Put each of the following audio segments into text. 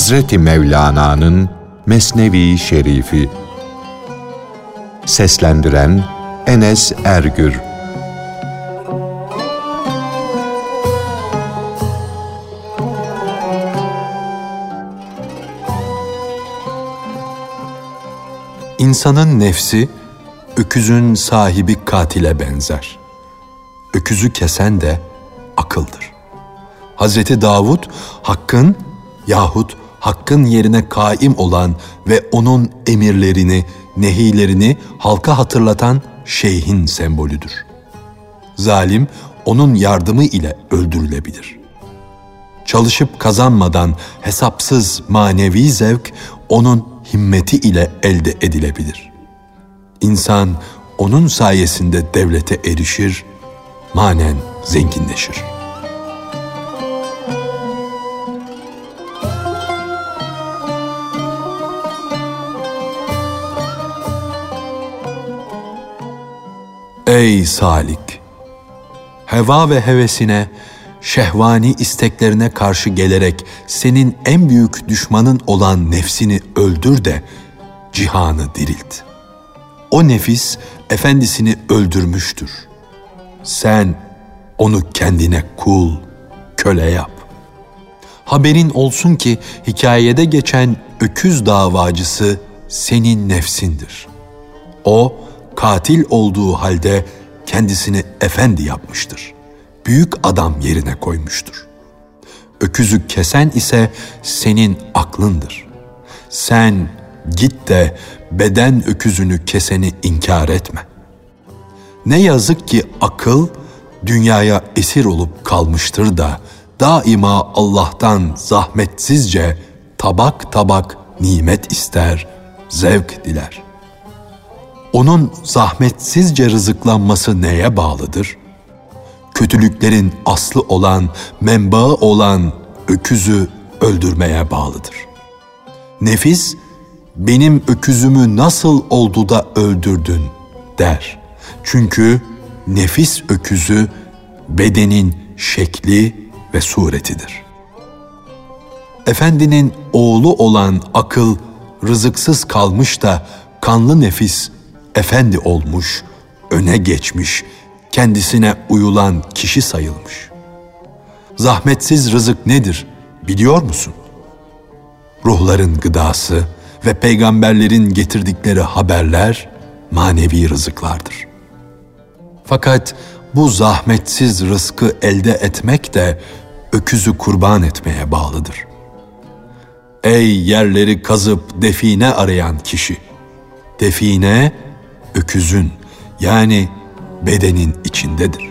Hazreti Mevlana'nın Mesnevi Şerifi Seslendiren Enes Ergür İnsanın nefsi, öküzün sahibi katile benzer. Öküzü kesen de akıldır. Hazreti Davud, hakkın yahut hakkın yerine kaim olan ve onun emirlerini, nehilerini halka hatırlatan şeyhin sembolüdür. Zalim, onun yardımı ile öldürülebilir. Çalışıp kazanmadan hesapsız manevi zevk onun himmeti ile elde edilebilir. İnsan onun sayesinde devlete erişir, manen zenginleşir. Ey salik! Heva ve hevesine, şehvani isteklerine karşı gelerek senin en büyük düşmanın olan nefsini öldür de cihanı dirilt. O nefis efendisini öldürmüştür. Sen onu kendine kul, köle yap. Haberin olsun ki hikayede geçen öküz davacısı senin nefsindir. O katil olduğu halde kendisini efendi yapmıştır.'' büyük adam yerine koymuştur. Öküzü kesen ise senin aklındır. Sen git de beden öküzünü keseni inkar etme. Ne yazık ki akıl dünyaya esir olup kalmıştır da daima Allah'tan zahmetsizce tabak tabak nimet ister, zevk diler. Onun zahmetsizce rızıklanması neye bağlıdır? kötülüklerin aslı olan, menbaı olan öküzü öldürmeye bağlıdır. Nefis, benim öküzümü nasıl oldu da öldürdün der. Çünkü nefis öküzü bedenin şekli ve suretidir. Efendinin oğlu olan akıl rızıksız kalmış da kanlı nefis efendi olmuş, öne geçmiş, kendisine uyulan kişi sayılmış. Zahmetsiz rızık nedir biliyor musun? Ruhların gıdası ve peygamberlerin getirdikleri haberler manevi rızıklardır. Fakat bu zahmetsiz rızkı elde etmek de öküzü kurban etmeye bağlıdır. Ey yerleri kazıp define arayan kişi! Define öküzün yani bedenin içindedir.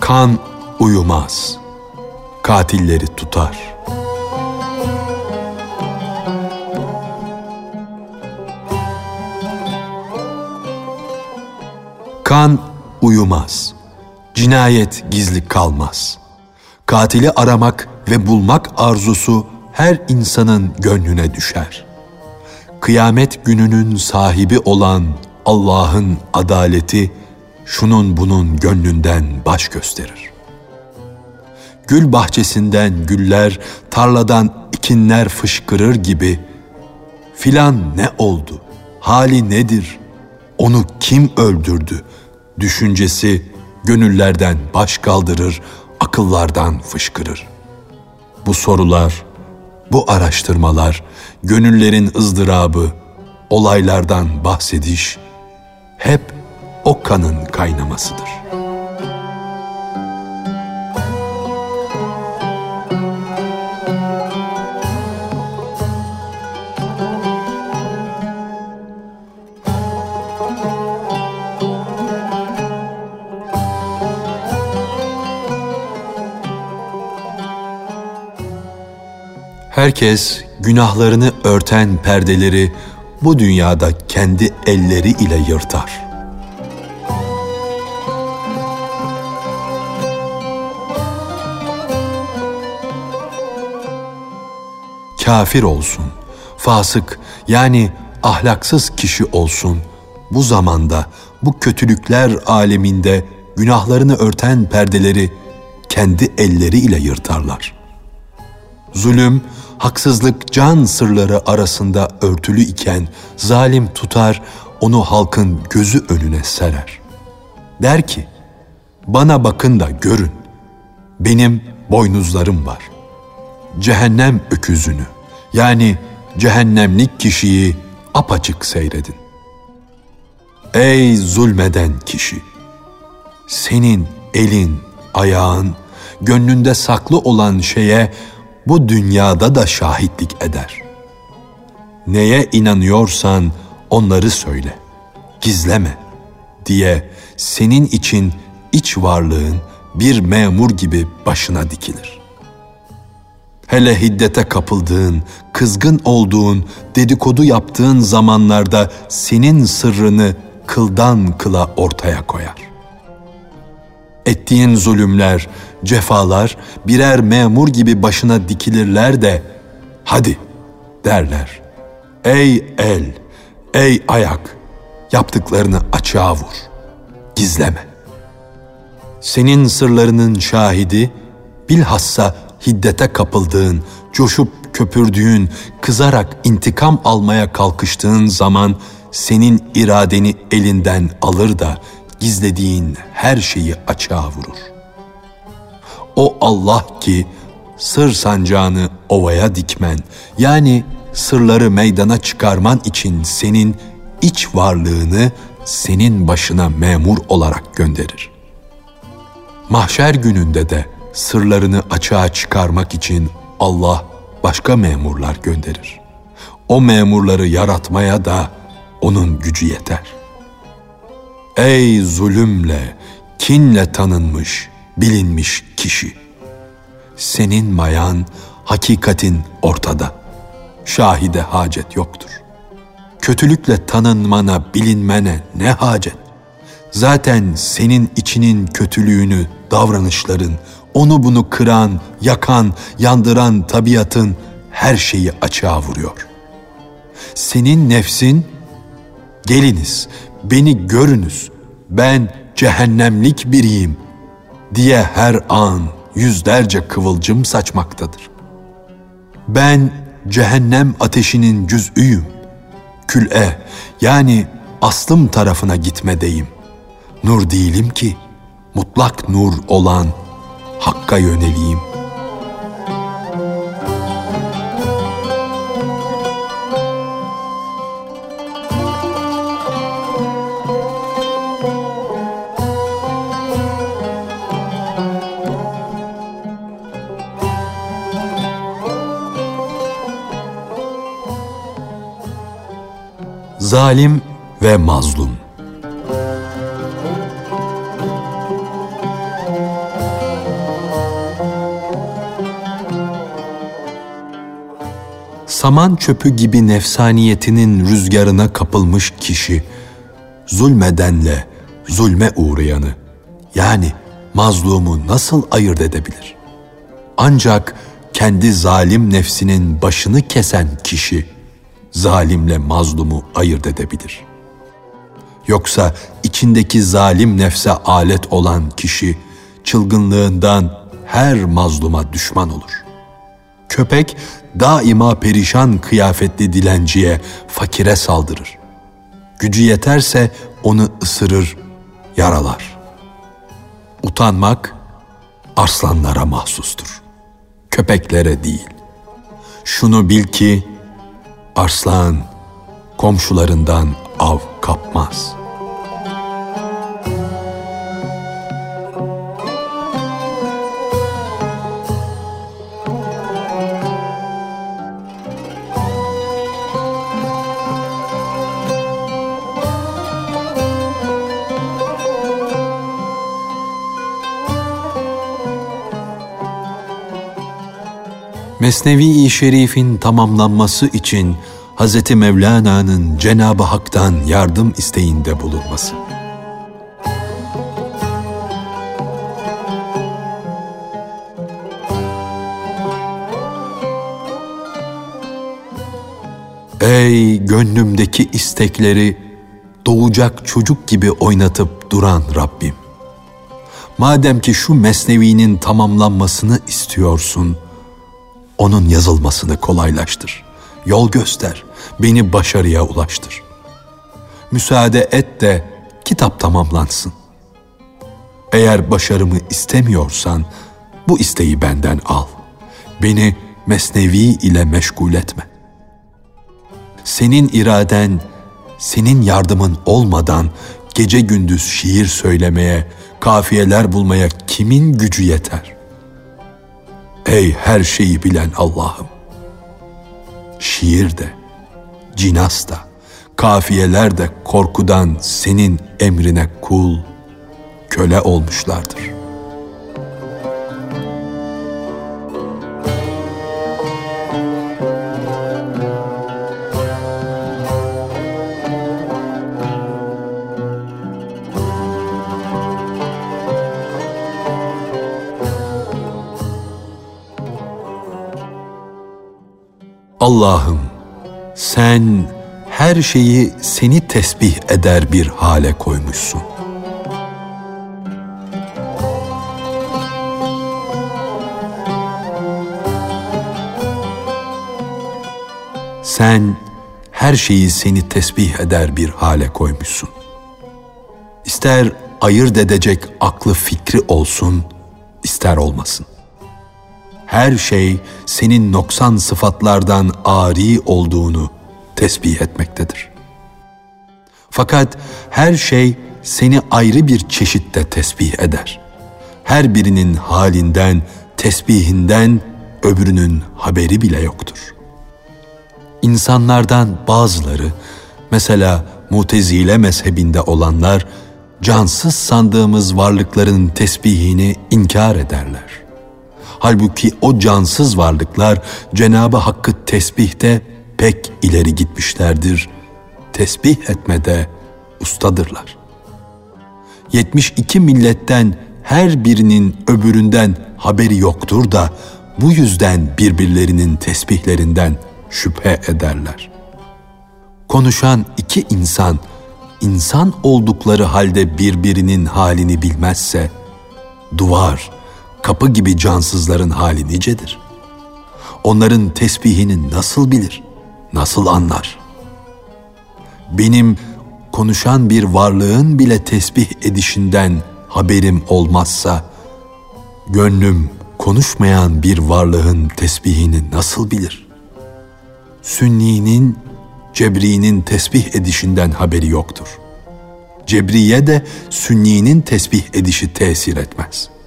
Kan uyumaz, katilleri tutar.'' Uyumaz. Cinayet gizli kalmaz. Katili aramak ve bulmak arzusu her insanın gönlüne düşer. Kıyamet gününün sahibi olan Allah'ın adaleti şunun bunun gönlünden baş gösterir. Gül bahçesinden güller, tarladan ikinler fışkırır gibi filan ne oldu, hali nedir, onu kim öldürdü, düşüncesi gönüllerden baş kaldırır, akıllardan fışkırır. Bu sorular, bu araştırmalar, gönüllerin ızdırabı, olaylardan bahsediş hep o kanın kaynamasıdır. Herkes günahlarını örten perdeleri bu dünyada kendi elleri ile yırtar. kafir olsun, fasık yani ahlaksız kişi olsun, bu zamanda bu kötülükler aleminde günahlarını örten perdeleri kendi elleriyle yırtarlar. Zulüm, haksızlık can sırları arasında örtülü iken zalim tutar, onu halkın gözü önüne serer. Der ki, bana bakın da görün, benim boynuzlarım var. Cehennem öküzünü, yani cehennemlik kişiyi apaçık seyredin. Ey zulmeden kişi! Senin elin, ayağın, gönlünde saklı olan şeye bu dünyada da şahitlik eder. Neye inanıyorsan onları söyle, gizleme diye senin için iç varlığın bir memur gibi başına dikilir. Hele hiddete kapıldığın, kızgın olduğun, dedikodu yaptığın zamanlarda senin sırrını kıldan kıla ortaya koyar. Ettiğin zulümler, cefalar birer memur gibi başına dikilirler de hadi derler. Ey el, ey ayak yaptıklarını açığa vur. Gizleme. Senin sırlarının şahidi bilhassa hiddete kapıldığın, coşup köpürdüğün, kızarak intikam almaya kalkıştığın zaman senin iradeni elinden alır da gizlediğin her şeyi açığa vurur. Allah ki sır sancağını ovaya dikmen yani sırları meydana çıkarman için senin iç varlığını senin başına memur olarak gönderir. Mahşer gününde de sırlarını açığa çıkarmak için Allah başka memurlar gönderir. O memurları yaratmaya da onun gücü yeter. Ey zulümle, kinle tanınmış, bilinmiş kişi! Senin mayan, hakikatin ortada. Şahide hacet yoktur. Kötülükle tanınmana, bilinmene ne hacet? Zaten senin içinin kötülüğünü, davranışların, onu bunu kıran, yakan, yandıran tabiatın her şeyi açığa vuruyor. Senin nefsin, geliniz, beni görünüz, ben cehennemlik biriyim diye her an yüzlerce kıvılcım saçmaktadır. Ben cehennem ateşinin cüz'üyüm. Kül'e yani aslım tarafına gitmedeyim. Nur değilim ki mutlak nur olan Hakk'a yöneleyim. Zalim ve mazlum saman çöpü gibi nefsaniyetinin rüzgarına kapılmış kişi, zulmedenle zulme uğrayanı, yani mazlumu nasıl ayırt edebilir? Ancak kendi zalim nefsinin başını kesen kişi, zalimle mazlumu ayırt edebilir. Yoksa içindeki zalim nefse alet olan kişi, çılgınlığından her mazluma düşman olur. Köpek daima perişan kıyafetli dilenciye, fakire saldırır. Gücü yeterse onu ısırır, yaralar. Utanmak arslanlara mahsustur. Köpeklere değil. Şunu bil ki arslan komşularından av kapmaz.'' Mesnevi-i Şerif'in tamamlanması için Hz. Mevlana'nın Cenab-ı Hak'tan yardım isteğinde bulunması. Ey gönlümdeki istekleri doğacak çocuk gibi oynatıp duran Rabbim. Madem ki şu mesnevinin tamamlanmasını istiyorsun, onun yazılmasını kolaylaştır. Yol göster, beni başarıya ulaştır. Müsaade et de kitap tamamlansın. Eğer başarımı istemiyorsan bu isteği benden al. Beni mesnevi ile meşgul etme. Senin iraden, senin yardımın olmadan gece gündüz şiir söylemeye, kafiyeler bulmaya kimin gücü yeter? Ey her şeyi bilen Allah'ım! Şiir de, cinas da, kafiyeler de korkudan senin emrine kul, köle olmuşlardır.'' Allah'ım sen her şeyi seni tesbih eder bir hale koymuşsun. Sen her şeyi seni tesbih eder bir hale koymuşsun. İster ayırt edecek aklı fikri olsun, ister olmasın her şey senin noksan sıfatlardan ari olduğunu tesbih etmektedir. Fakat her şey seni ayrı bir çeşitte tesbih eder. Her birinin halinden, tesbihinden öbürünün haberi bile yoktur. İnsanlardan bazıları, mesela Mutezile mezhebinde olanlar, cansız sandığımız varlıkların tesbihini inkar ederler. Halbuki o cansız varlıklar Cenabı Hakk'ı tesbihte pek ileri gitmişlerdir. Tesbih etmede ustadırlar. 72 milletten her birinin öbüründen haberi yoktur da bu yüzden birbirlerinin tesbihlerinden şüphe ederler. Konuşan iki insan insan oldukları halde birbirinin halini bilmezse duvar kapı gibi cansızların hali nicedir? Onların tesbihini nasıl bilir, nasıl anlar? Benim konuşan bir varlığın bile tesbih edişinden haberim olmazsa, gönlüm konuşmayan bir varlığın tesbihini nasıl bilir? Sünni'nin, Cebri'nin tesbih edişinden haberi yoktur. Cebriye de Sünni'nin tesbih edişi tesir etmez.''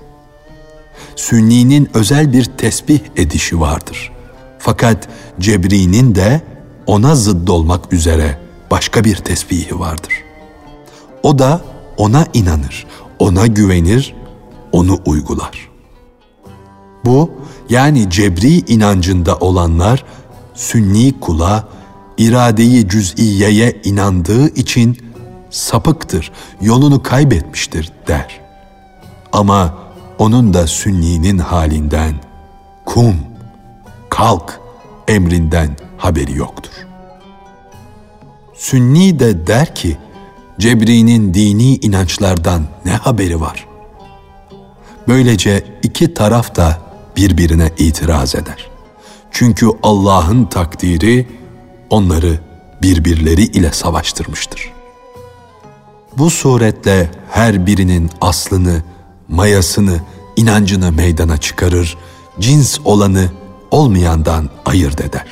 Sünni'nin özel bir tesbih edişi vardır. Fakat Cebri'nin de ona zıdd olmak üzere başka bir tesbihi vardır. O da ona inanır, ona güvenir, onu uygular. Bu yani cebri inancında olanlar sünni kula iradeyi cüz'iyeye inandığı için sapıktır, yolunu kaybetmiştir der. Ama onun da sünninin halinden, kum, kalk emrinden haberi yoktur. Sünni de der ki, Cebri'nin dini inançlardan ne haberi var? Böylece iki taraf da birbirine itiraz eder. Çünkü Allah'ın takdiri onları birbirleri ile savaştırmıştır. Bu suretle her birinin aslını mayasını, inancını meydana çıkarır, cins olanı olmayandan ayırt eder.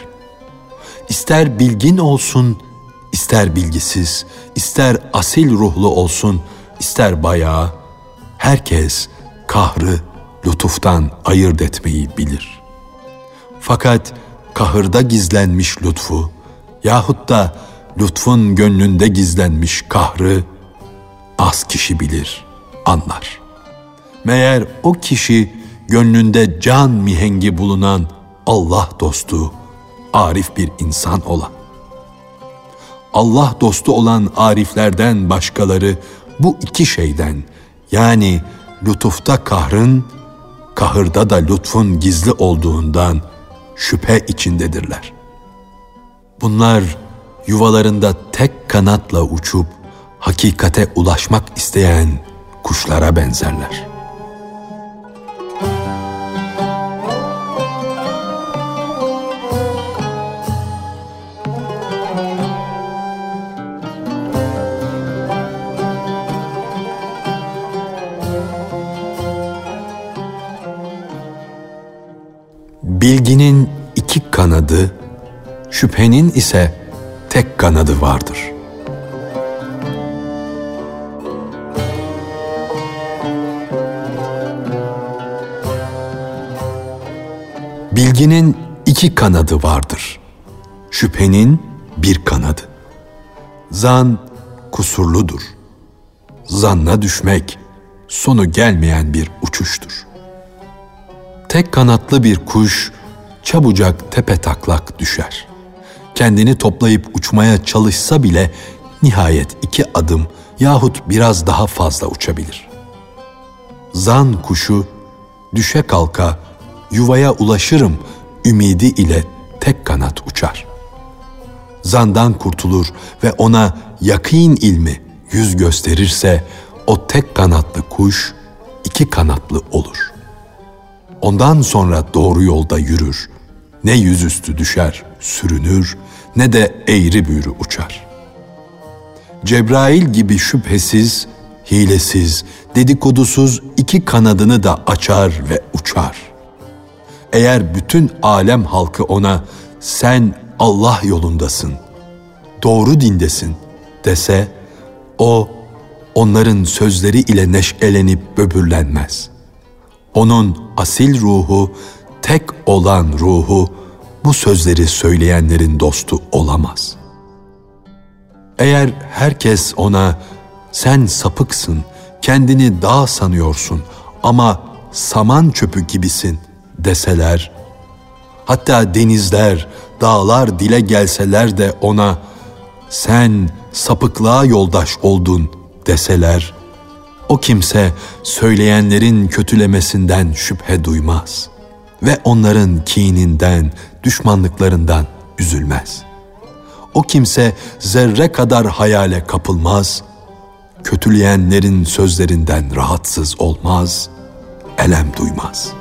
İster bilgin olsun, ister bilgisiz, ister asil ruhlu olsun, ister bayağı, herkes kahrı lütuftan ayırt etmeyi bilir. Fakat kahırda gizlenmiş lütfu yahut da lütfun gönlünde gizlenmiş kahrı az kişi bilir, anlar.'' Meğer o kişi gönlünde can mihengi bulunan Allah dostu, arif bir insan olan. Allah dostu olan ariflerden başkaları bu iki şeyden yani lütufta kahrın, kahırda da lütfun gizli olduğundan şüphe içindedirler. Bunlar yuvalarında tek kanatla uçup hakikate ulaşmak isteyen kuşlara benzerler. Bilginin iki kanadı, şüphenin ise tek kanadı vardır. Bilginin iki kanadı vardır. Şüphenin bir kanadı. Zan kusurludur. Zanna düşmek sonu gelmeyen bir uçuştur. Tek kanatlı bir kuş çabucak tepe taklak düşer. Kendini toplayıp uçmaya çalışsa bile nihayet iki adım yahut biraz daha fazla uçabilir. Zan kuşu düşe kalka yuvaya ulaşırım ümidi ile tek kanat uçar. Zandan kurtulur ve ona yakîn ilmi yüz gösterirse o tek kanatlı kuş iki kanatlı olur. Ondan sonra doğru yolda yürür. Ne yüzüstü düşer, sürünür ne de eğri büğrü uçar. Cebrail gibi şüphesiz, hilesiz, dedikodusuz iki kanadını da açar ve uçar.'' eğer bütün alem halkı ona sen Allah yolundasın, doğru dindesin dese o onların sözleri ile neşelenip böbürlenmez. Onun asil ruhu, tek olan ruhu bu sözleri söyleyenlerin dostu olamaz. Eğer herkes ona sen sapıksın, kendini dağ sanıyorsun ama saman çöpü gibisin.'' deseler, hatta denizler, dağlar dile gelseler de ona sen sapıklığa yoldaş oldun deseler, o kimse söyleyenlerin kötülemesinden şüphe duymaz ve onların kininden, düşmanlıklarından üzülmez. O kimse zerre kadar hayale kapılmaz, kötüleyenlerin sözlerinden rahatsız olmaz, elem duymaz.''